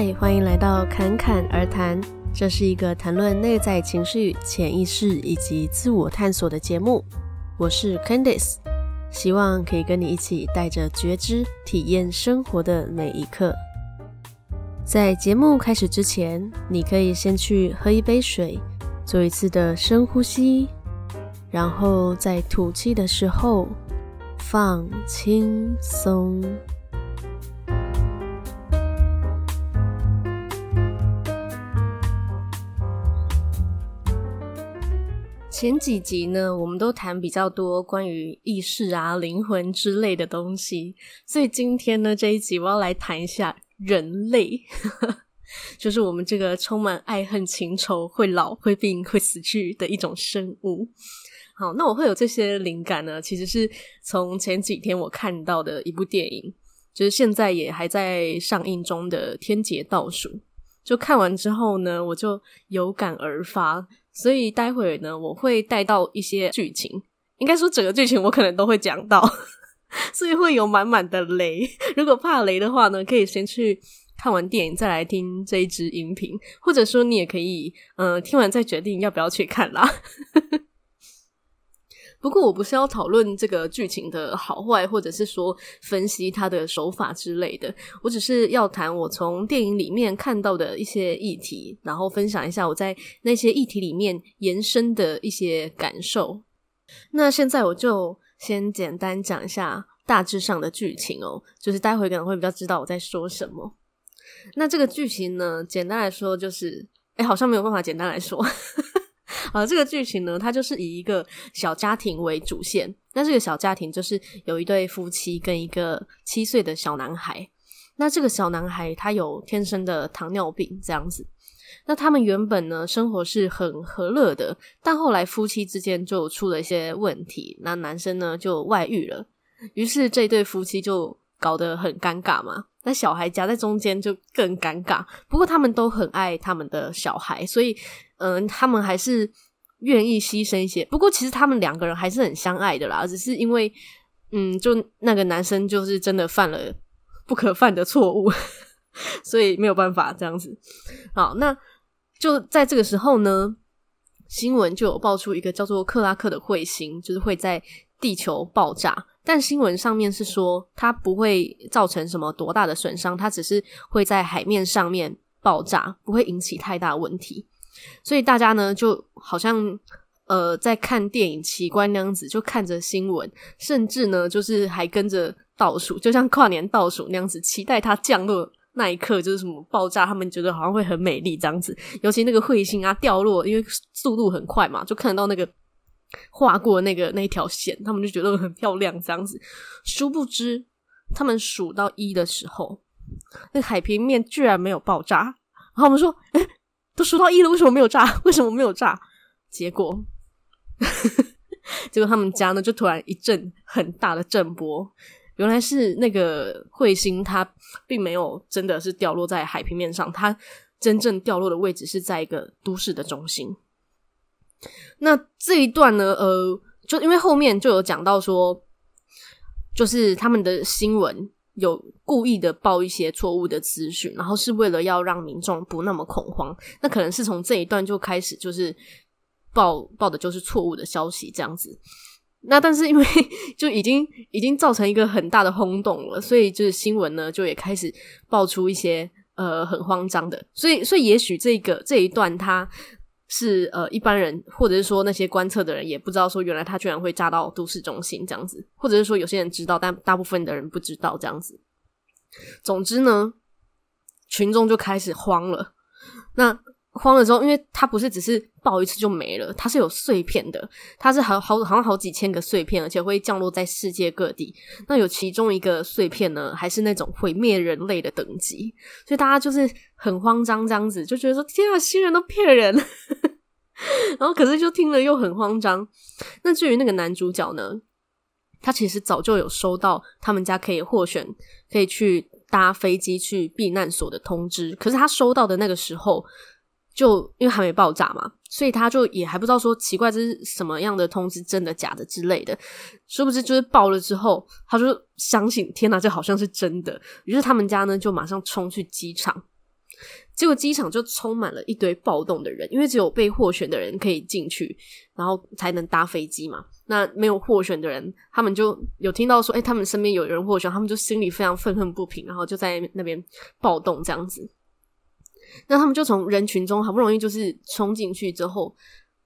嗨，欢迎来到侃侃而谈。这是一个谈论内在情绪、潜意识以及自我探索的节目。我是 Candice，希望可以跟你一起带着觉知，体验生活的每一刻。在节目开始之前，你可以先去喝一杯水，做一次的深呼吸，然后在吐气的时候放轻松。前几集呢，我们都谈比较多关于意识啊、灵魂之类的东西，所以今天呢，这一集我要来谈一下人类，就是我们这个充满爱恨情仇、会老、会病、会死去的一种生物。好，那我会有这些灵感呢，其实是从前几天我看到的一部电影，就是现在也还在上映中的《天劫倒数》，就看完之后呢，我就有感而发。所以待会呢，我会带到一些剧情，应该说整个剧情我可能都会讲到，所以会有满满的雷。如果怕雷的话呢，可以先去看完电影再来听这一支音频，或者说你也可以，嗯、听完再决定要不要去看啦。不过我不是要讨论这个剧情的好坏，或者是说分析它的手法之类的。我只是要谈我从电影里面看到的一些议题，然后分享一下我在那些议题里面延伸的一些感受。那现在我就先简单讲一下大致上的剧情哦，就是待会可能会比较知道我在说什么。那这个剧情呢，简单来说就是，诶，好像没有办法简单来说。啊，这个剧情呢，它就是以一个小家庭为主线。那这个小家庭就是有一对夫妻跟一个七岁的小男孩。那这个小男孩他有天生的糖尿病，这样子。那他们原本呢，生活是很和乐的，但后来夫妻之间就出了一些问题。那男生呢就外遇了，于是这对夫妻就搞得很尴尬嘛。那小孩夹在中间就更尴尬。不过他们都很爱他们的小孩，所以。嗯，他们还是愿意牺牲一些。不过，其实他们两个人还是很相爱的啦。只是因为，嗯，就那个男生就是真的犯了不可犯的错误，所以没有办法这样子。好，那就在这个时候呢，新闻就有爆出一个叫做克拉克的彗星，就是会在地球爆炸。但新闻上面是说，它不会造成什么多大的损伤，它只是会在海面上面爆炸，不会引起太大问题。所以大家呢，就好像呃在看电影奇观那样子，就看着新闻，甚至呢就是还跟着倒数，就像跨年倒数那样子，期待它降落那一刻就是什么爆炸，他们觉得好像会很美丽这样子。尤其那个彗星啊掉落，因为速度很快嘛，就看得到那个划过那个那条线，他们就觉得很漂亮这样子。殊不知，他们数到一的时候，那海平面居然没有爆炸，然后我们说，诶都数到一了，为什么没有炸？为什么没有炸？结果，结果他们家呢，就突然一阵很大的震波。原来是那个彗星，它并没有真的是掉落在海平面上，它真正掉落的位置是在一个都市的中心。那这一段呢，呃，就因为后面就有讲到说，就是他们的新闻。有故意的报一些错误的资讯，然后是为了要让民众不那么恐慌。那可能是从这一段就开始，就是报报的就是错误的消息这样子。那但是因为 就已经已经造成一个很大的轰动了，所以就是新闻呢就也开始爆出一些呃很慌张的。所以所以也许这个这一段它。是呃，一般人或者是说那些观测的人也不知道说，原来他居然会炸到都市中心这样子，或者是说有些人知道，但大部分的人不知道这样子。总之呢，群众就开始慌了。那慌了之后，因为它不是只是爆一次就没了，它是有碎片的，它是好好好像好几千个碎片，而且会降落在世界各地。那有其中一个碎片呢，还是那种毁灭人类的等级，所以大家就是很慌张这样子，就觉得说天啊，新人都骗人。然后可是就听了又很慌张。那至于那个男主角呢，他其实早就有收到他们家可以获选，可以去搭飞机去避难所的通知，可是他收到的那个时候。就因为还没爆炸嘛，所以他就也还不知道说奇怪，这是什么样的通知，真的假的之类的。殊不知就是爆了之后，他就相信天哪，这好像是真的。于是他们家呢就马上冲去机场，结果机场就充满了一堆暴动的人，因为只有被获选的人可以进去，然后才能搭飞机嘛。那没有获选的人，他们就有听到说，哎，他们身边有人获选，他们就心里非常愤恨不平，然后就在那边暴动这样子。那他们就从人群中好不容易就是冲进去之后，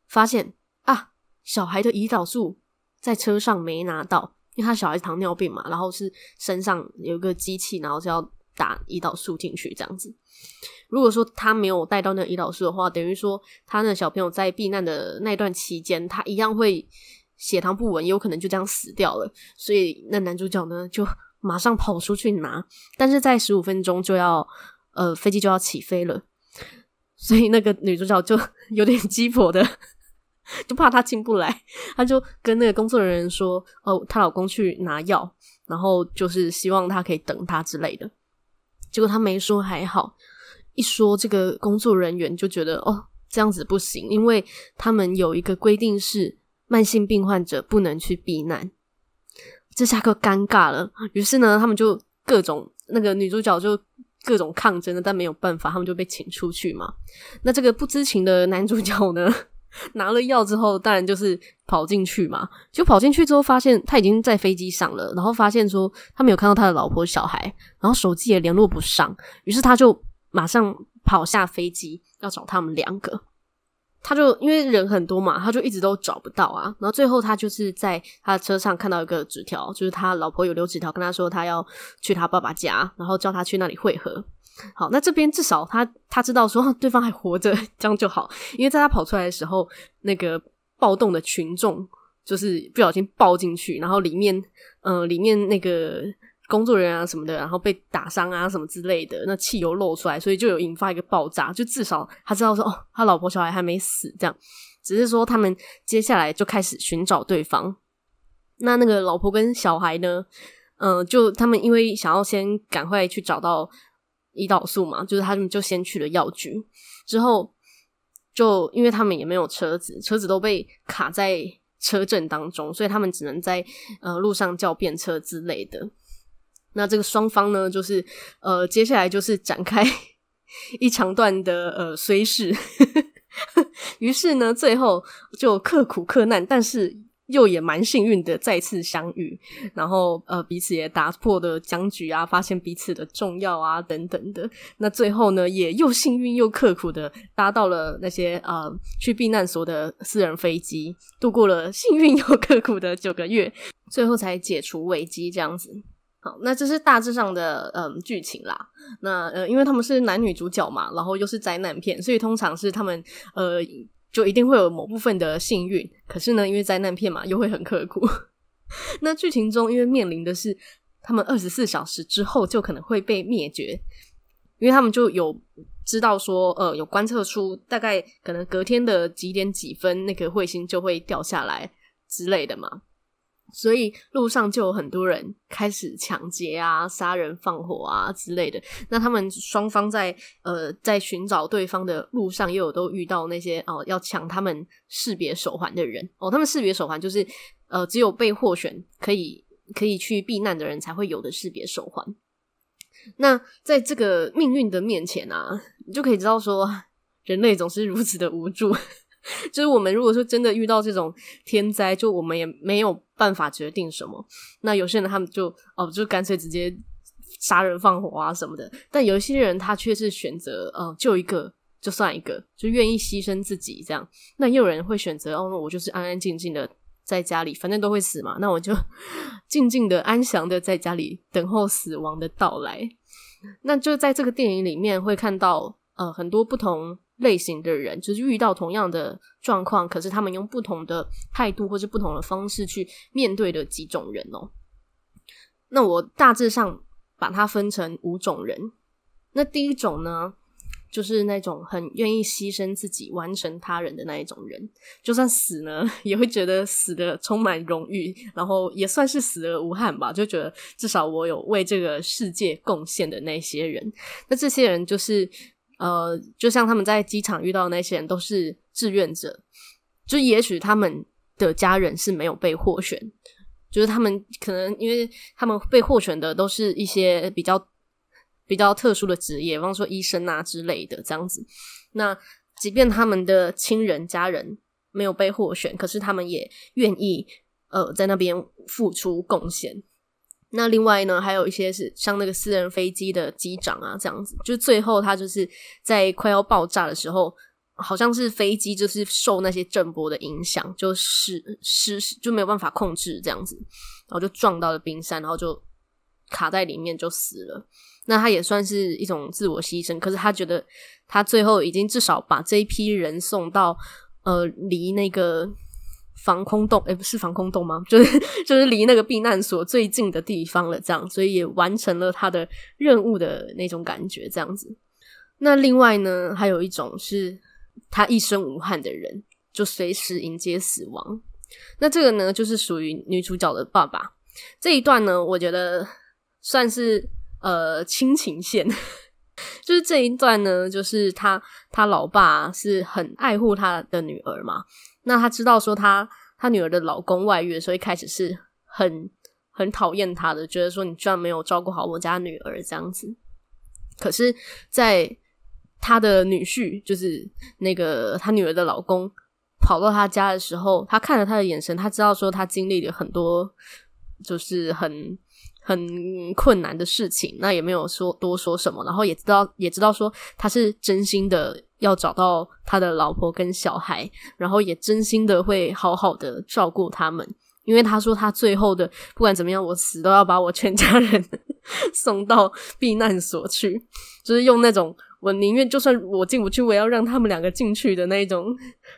发现啊，小孩的胰岛素在车上没拿到，因为他小孩糖尿病嘛，然后是身上有一个机器，然后是要打胰岛素进去这样子。如果说他没有带到那胰岛素的话，等于说他那小朋友在避难的那段期间，他一样会。血糖不稳，有可能就这样死掉了。所以那男主角呢，就马上跑出去拿，但是在十五分钟就要，呃，飞机就要起飞了。所以那个女主角就 有点鸡婆的，就怕他进不来，她就跟那个工作人员说：“哦，她老公去拿药，然后就是希望他可以等她之类的。”结果他没说还好，一说这个工作人员就觉得哦，这样子不行，因为他们有一个规定是。慢性病患者不能去避难，这下可尴尬了。于是呢，他们就各种那个女主角就各种抗争的，但没有办法，他们就被请出去嘛。那这个不知情的男主角呢，拿了药之后，当然就是跑进去嘛。就跑进去之后，发现他已经在飞机上了，然后发现说他没有看到他的老婆小孩，然后手机也联络不上，于是他就马上跑下飞机要找他们两个。他就因为人很多嘛，他就一直都找不到啊。然后最后他就是在他车上看到一个纸条，就是他老婆有留纸条跟他说他要去他爸爸家，然后叫他去那里汇合。好，那这边至少他他知道说对方还活着，这样就好。因为在他跑出来的时候，那个暴动的群众就是不小心爆进去，然后里面嗯、呃，里面那个。工作人员啊什么的，然后被打伤啊什么之类的，那汽油漏出来，所以就有引发一个爆炸。就至少他知道说，哦，他老婆小孩还没死，这样。只是说他们接下来就开始寻找对方。那那个老婆跟小孩呢？嗯、就他们因为想要先赶快去找到胰岛素嘛，就是他们就先去了药局。之后就因为他们也没有车子，车子都被卡在车阵当中，所以他们只能在呃路上叫便车之类的。那这个双方呢，就是呃，接下来就是展开 一长段的呃衰事。于是呢，最后就刻苦克难，但是又也蛮幸运的再次相遇，然后呃彼此也打破了僵局啊，发现彼此的重要啊等等的。那最后呢，也又幸运又刻苦的搭到了那些呃去避难所的私人飞机，度过了幸运又刻苦的九个月，最后才解除危机这样子。好，那这是大致上的嗯剧情啦。那呃，因为他们是男女主角嘛，然后又是灾难片，所以通常是他们呃就一定会有某部分的幸运。可是呢，因为灾难片嘛，又会很刻苦。那剧情中，因为面临的是他们二十四小时之后就可能会被灭绝，因为他们就有知道说呃有观测出大概可能隔天的几点几分那个彗星就会掉下来之类的嘛。所以路上就有很多人开始抢劫啊、杀人放火啊之类的。那他们双方在呃在寻找对方的路上，又有都遇到那些哦、要抢他们识别手环的人哦。他们识别手环就是呃只有被获选可以可以去避难的人才会有的识别手环。那在这个命运的面前啊，你就可以知道说人类总是如此的无助。就是我们如果说真的遇到这种天灾，就我们也没有办法决定什么。那有些人他们就哦，就干脆直接杀人放火啊什么的。但有些人他却是选择呃，救一个就算一个，就愿意牺牲自己这样。那也有人会选择哦，我就是安安静静的在家里，反正都会死嘛，那我就 静静的安详的在家里等候死亡的到来。那就在这个电影里面会看到呃很多不同。类型的人就是遇到同样的状况，可是他们用不同的态度或是不同的方式去面对的几种人哦。那我大致上把它分成五种人。那第一种呢，就是那种很愿意牺牲自己完成他人的那一种人，就算死呢，也会觉得死的充满荣誉，然后也算是死而无憾吧，就觉得至少我有为这个世界贡献的那些人。那这些人就是。呃，就像他们在机场遇到的那些人都是志愿者，就也许他们的家人是没有被获选，就是他们可能因为他们被获选的都是一些比较比较特殊的职业，比方说医生啊之类的这样子。那即便他们的亲人家人没有被获选，可是他们也愿意呃在那边付出贡献。那另外呢，还有一些是像那个私人飞机的机长啊，这样子，就最后他就是在快要爆炸的时候，好像是飞机就是受那些震波的影响，就失失就没有办法控制这样子，然后就撞到了冰山，然后就卡在里面就死了。那他也算是一种自我牺牲，可是他觉得他最后已经至少把这一批人送到呃离那个。防空洞，诶、不是防空洞吗？就是就是离那个避难所最近的地方了，这样，所以也完成了他的任务的那种感觉，这样子。那另外呢，还有一种是他一生无憾的人，就随时迎接死亡。那这个呢，就是属于女主角的爸爸这一段呢，我觉得算是呃亲情线，就是这一段呢，就是他他老爸是很爱护他的女儿嘛。那他知道说他他女儿的老公外遇，所以一开始是很很讨厌他的，觉得说你居然没有照顾好我家女儿这样子。可是，在他的女婿，就是那个他女儿的老公跑到他家的时候，他看着他的眼神，他知道说他经历了很多，就是很。很困难的事情，那也没有说多说什么，然后也知道也知道说他是真心的要找到他的老婆跟小孩，然后也真心的会好好的照顾他们，因为他说他最后的不管怎么样，我死都要把我全家人 送到避难所去，就是用那种我宁愿就算我进不去，我也要让他们两个进去的那种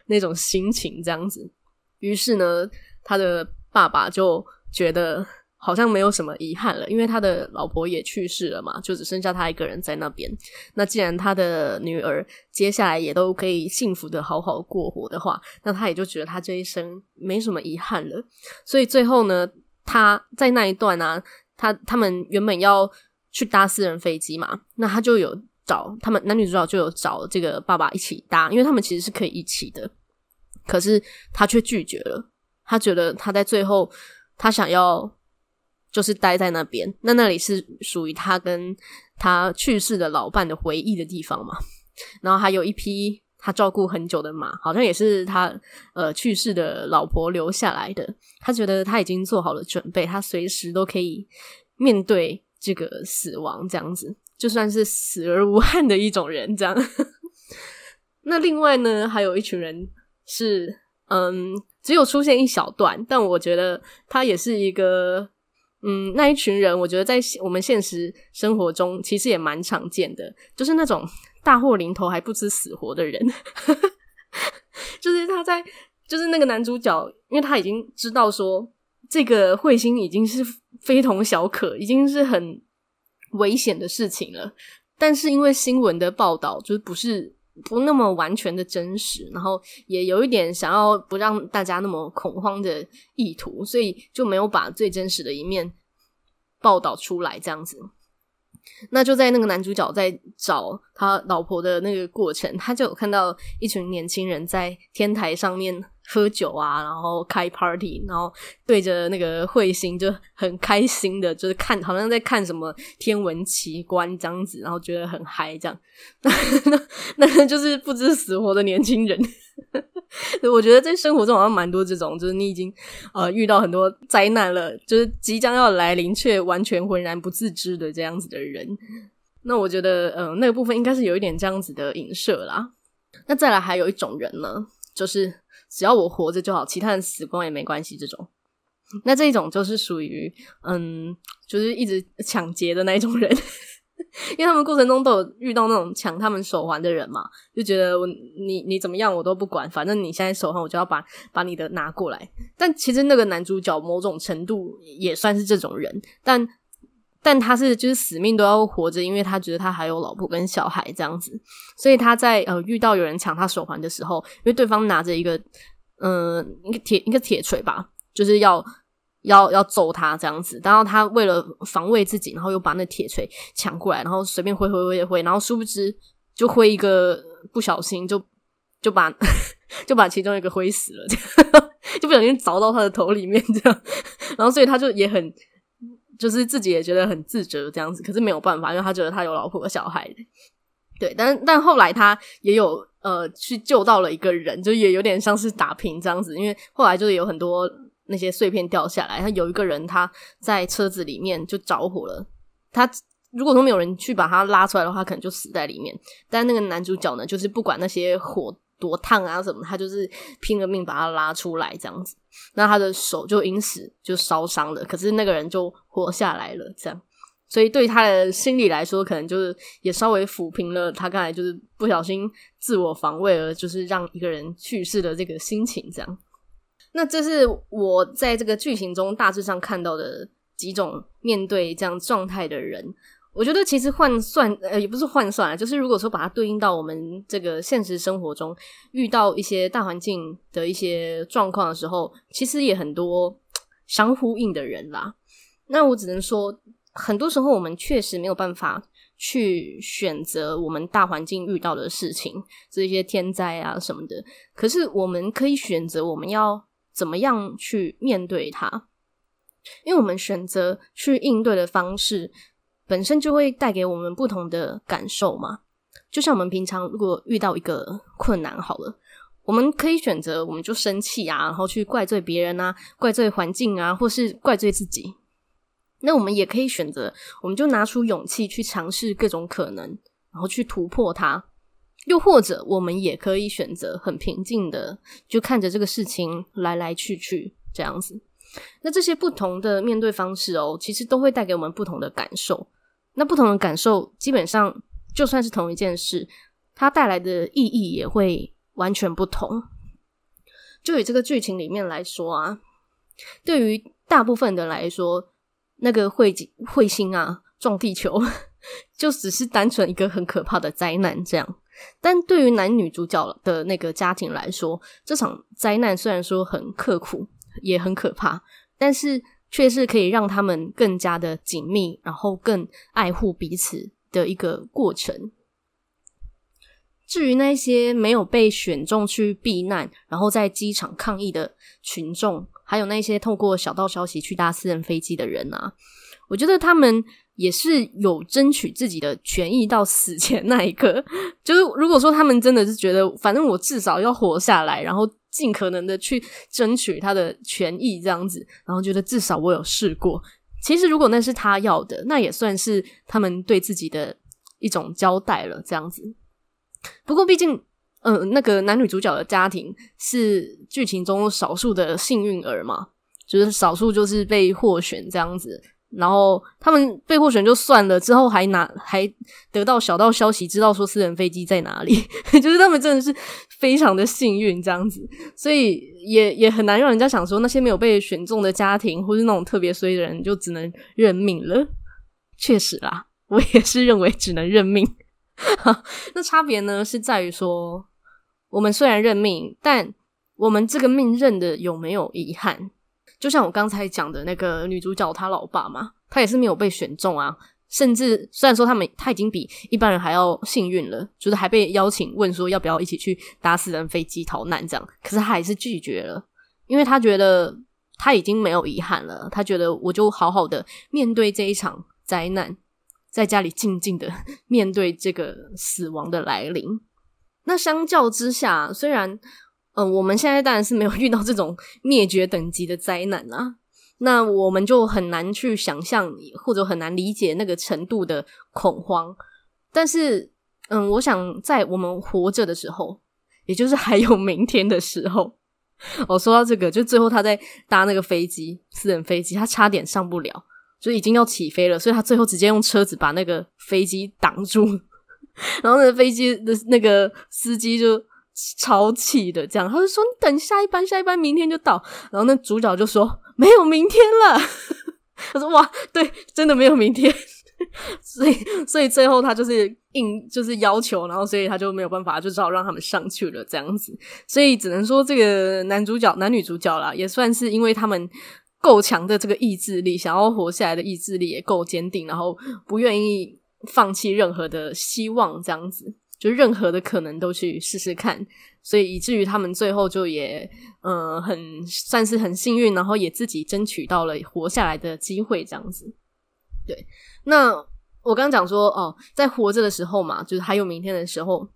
那种心情这样子。于是呢，他的爸爸就觉得。好像没有什么遗憾了，因为他的老婆也去世了嘛，就只剩下他一个人在那边。那既然他的女儿接下来也都可以幸福的好好过活的话，那他也就觉得他这一生没什么遗憾了。所以最后呢，他在那一段啊，他他们原本要去搭私人飞机嘛，那他就有找他们男女主角就有找这个爸爸一起搭，因为他们其实是可以一起的，可是他却拒绝了。他觉得他在最后，他想要。就是待在那边，那那里是属于他跟他去世的老伴的回忆的地方嘛。然后还有一匹他照顾很久的马，好像也是他呃去世的老婆留下来的。他觉得他已经做好了准备，他随时都可以面对这个死亡，这样子就算是死而无憾的一种人。这样。那另外呢，还有一群人是嗯，只有出现一小段，但我觉得他也是一个。嗯，那一群人，我觉得在我们现实生活中其实也蛮常见的，就是那种大祸临头还不知死活的人。就是他在，就是那个男主角，因为他已经知道说这个彗星已经是非同小可，已经是很危险的事情了。但是因为新闻的报道就是不是不那么完全的真实，然后也有一点想要不让大家那么恐慌的意图，所以就没有把最真实的一面报道出来，这样子。那就在那个男主角在找他老婆的那个过程，他就有看到一群年轻人在天台上面。喝酒啊，然后开 party，然后对着那个彗星就很开心的，就是看好像在看什么天文奇观这样子，然后觉得很嗨这样。那那就是不知死活的年轻人。我觉得在生活中好像蛮多这种，就是你已经呃遇到很多灾难了，就是即将要来临却完全浑然不自知的这样子的人。那我觉得，嗯、那个部分应该是有一点这样子的影射啦。那再来还有一种人呢，就是。只要我活着就好，其他人死光也没关系。这种，那这种就是属于嗯，就是一直抢劫的那种人，因为他们过程中都有遇到那种抢他们手环的人嘛，就觉得我你你怎么样我都不管，反正你现在手环我就要把把你的拿过来。但其实那个男主角某种程度也算是这种人，但。但他是就是死命都要活着，因为他觉得他还有老婆跟小孩这样子，所以他在呃遇到有人抢他手环的时候，因为对方拿着一个嗯、呃、一个铁一个铁锤吧，就是要要要揍他这样子，然后他为了防卫自己，然后又把那铁锤抢过来，然后随便挥挥挥挥，然后殊不知就挥一个不小心就就把 就把其中一个挥死了，就不小心凿到他的头里面这样，然后所以他就也很。就是自己也觉得很自责这样子，可是没有办法，因为他觉得他有老婆和小孩。对，但但后来他也有呃去救到了一个人，就也有点像是打平这样子，因为后来就是有很多那些碎片掉下来，他有一个人他在车子里面就着火了，他如果说没有人去把他拉出来的话，可能就死在里面。但那个男主角呢，就是不管那些火多烫啊什么，他就是拼了命把他拉出来这样子。那他的手就因此就烧伤了，可是那个人就活下来了，这样。所以对他的心理来说，可能就是也稍微抚平了他刚才就是不小心自我防卫而就是让一个人去世的这个心情，这样。那这是我在这个剧情中大致上看到的几种面对这样状态的人。我觉得其实换算，呃，也不是换算啊，就是如果说把它对应到我们这个现实生活中，遇到一些大环境的一些状况的时候，其实也很多相呼应的人啦。那我只能说，很多时候我们确实没有办法去选择我们大环境遇到的事情，这些天灾啊什么的。可是我们可以选择我们要怎么样去面对它，因为我们选择去应对的方式。本身就会带给我们不同的感受嘛，就像我们平常如果遇到一个困难好了，我们可以选择我们就生气啊，然后去怪罪别人啊，怪罪环境啊，或是怪罪自己。那我们也可以选择，我们就拿出勇气去尝试各种可能，然后去突破它。又或者我们也可以选择很平静的，就看着这个事情来来去去这样子。那这些不同的面对方式哦，其实都会带给我们不同的感受。那不同的感受，基本上就算是同一件事，它带来的意义也会完全不同。就以这个剧情里面来说啊，对于大部分的来说，那个彗彗星啊撞地球，就只是单纯一个很可怕的灾难这样。但对于男女主角的那个家庭来说，这场灾难虽然说很刻苦，也很可怕，但是。却是可以让他们更加的紧密，然后更爱护彼此的一个过程。至于那些没有被选中去避难，然后在机场抗议的群众，还有那些透过小道消息去搭私人飞机的人啊，我觉得他们也是有争取自己的权益到死前那一刻。就是如果说他们真的是觉得，反正我至少要活下来，然后。尽可能的去争取他的权益，这样子，然后觉得至少我有试过。其实如果那是他要的，那也算是他们对自己的一种交代了，这样子。不过毕竟，嗯、呃，那个男女主角的家庭是剧情中少数的幸运儿嘛，就是少数就是被获选这样子。然后他们被获选就算了，之后还拿还得到小道消息，知道说私人飞机在哪里，就是他们真的是非常的幸运这样子，所以也也很难让人家想说那些没有被选中的家庭或是那种特别衰的人就只能认命了。确实啦，我也是认为只能认命。那差别呢是在于说，我们虽然认命，但我们这个命认的有没有遗憾？就像我刚才讲的那个女主角，她老爸嘛，他也是没有被选中啊。甚至虽然说他们他已经比一般人还要幸运了，就是还被邀请问说要不要一起去搭私人飞机逃难这样，可是他还是拒绝了，因为他觉得他已经没有遗憾了。他觉得我就好好的面对这一场灾难，在家里静静的 面对这个死亡的来临。那相较之下，虽然。嗯，我们现在当然是没有遇到这种灭绝等级的灾难啊，那我们就很难去想象或者很难理解那个程度的恐慌。但是，嗯，我想在我们活着的时候，也就是还有明天的时候，我说到这个，就最后他在搭那个飞机，私人飞机，他差点上不了，就已经要起飞了，所以他最后直接用车子把那个飞机挡住，然后那个飞机的那个司机就。超气的，这样他就说：“你等下一班，下一班明天就到。”然后那主角就说：“没有明天了。”他说：“哇，对，真的没有明天。”所以，所以最后他就是硬，就是要求，然后所以他就没有办法，就只好让他们上去了，这样子。所以只能说，这个男主角、男女主角啦，也算是因为他们够强的这个意志力，想要活下来的意志力也够坚定，然后不愿意放弃任何的希望，这样子。就任何的可能都去试试看，所以以至于他们最后就也嗯、呃、很算是很幸运，然后也自己争取到了活下来的机会这样子。对，那我刚刚讲说哦，在活着的时候嘛，就是还有明天的时候，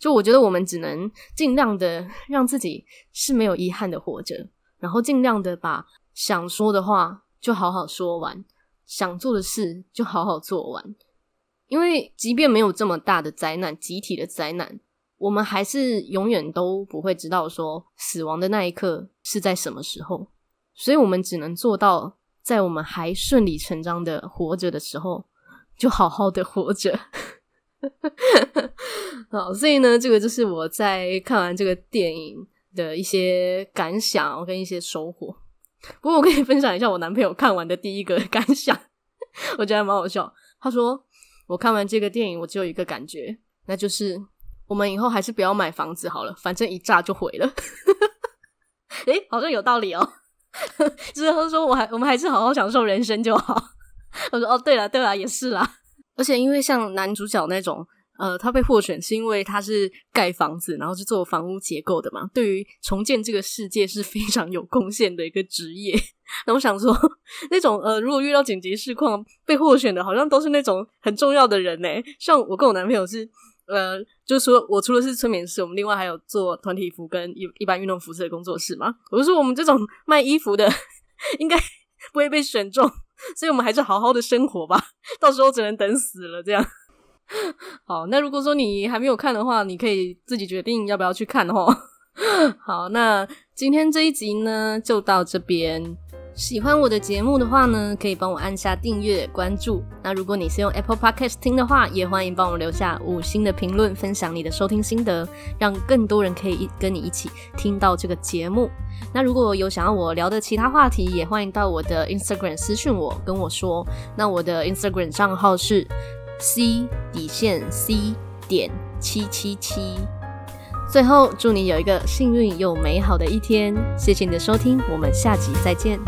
就我觉得我们只能尽量的让自己是没有遗憾的活着，然后尽量的把想说的话就好好说完，想做的事就好好做完。因为即便没有这么大的灾难，集体的灾难，我们还是永远都不会知道说死亡的那一刻是在什么时候，所以我们只能做到在我们还顺理成章的活着的时候，就好好的活着。好，所以呢，这个就是我在看完这个电影的一些感想跟一些收获。不过我可以分享一下我男朋友看完的第一个感想，我觉得还蛮好笑。他说。我看完这个电影，我只有一个感觉，那就是我们以后还是不要买房子好了，反正一炸就毁了。诶，好像有道理哦。之后说，我还我们还是好好享受人生就好。我说，哦，对了对了，也是啦。而且因为像男主角那种。呃，他被获选是因为他是盖房子，然后是做房屋结构的嘛，对于重建这个世界是非常有贡献的一个职业。那我想说，那种呃，如果遇到紧急事况被获选的，好像都是那种很重要的人呢。像我跟我男朋友是，呃，就是说我除了是催眠师，我们另外还有做团体服跟一一般运动服饰的工作室嘛。我就说我们这种卖衣服的，应该不会被选中，所以我们还是好好的生活吧，到时候只能等死了这样。好，那如果说你还没有看的话，你可以自己决定要不要去看齁。好，那今天这一集呢，就到这边。喜欢我的节目的话呢，可以帮我按下订阅关注。那如果你是用 Apple Podcast 听的话，也欢迎帮我留下五星的评论，分享你的收听心得，让更多人可以一跟你一起听到这个节目。那如果有想要我聊的其他话题，也欢迎到我的 Instagram 私讯我，跟我说。那我的 Instagram 账号是。C 底线 C 点七七七，最后祝你有一个幸运又美好的一天。谢谢你的收听，我们下集再见。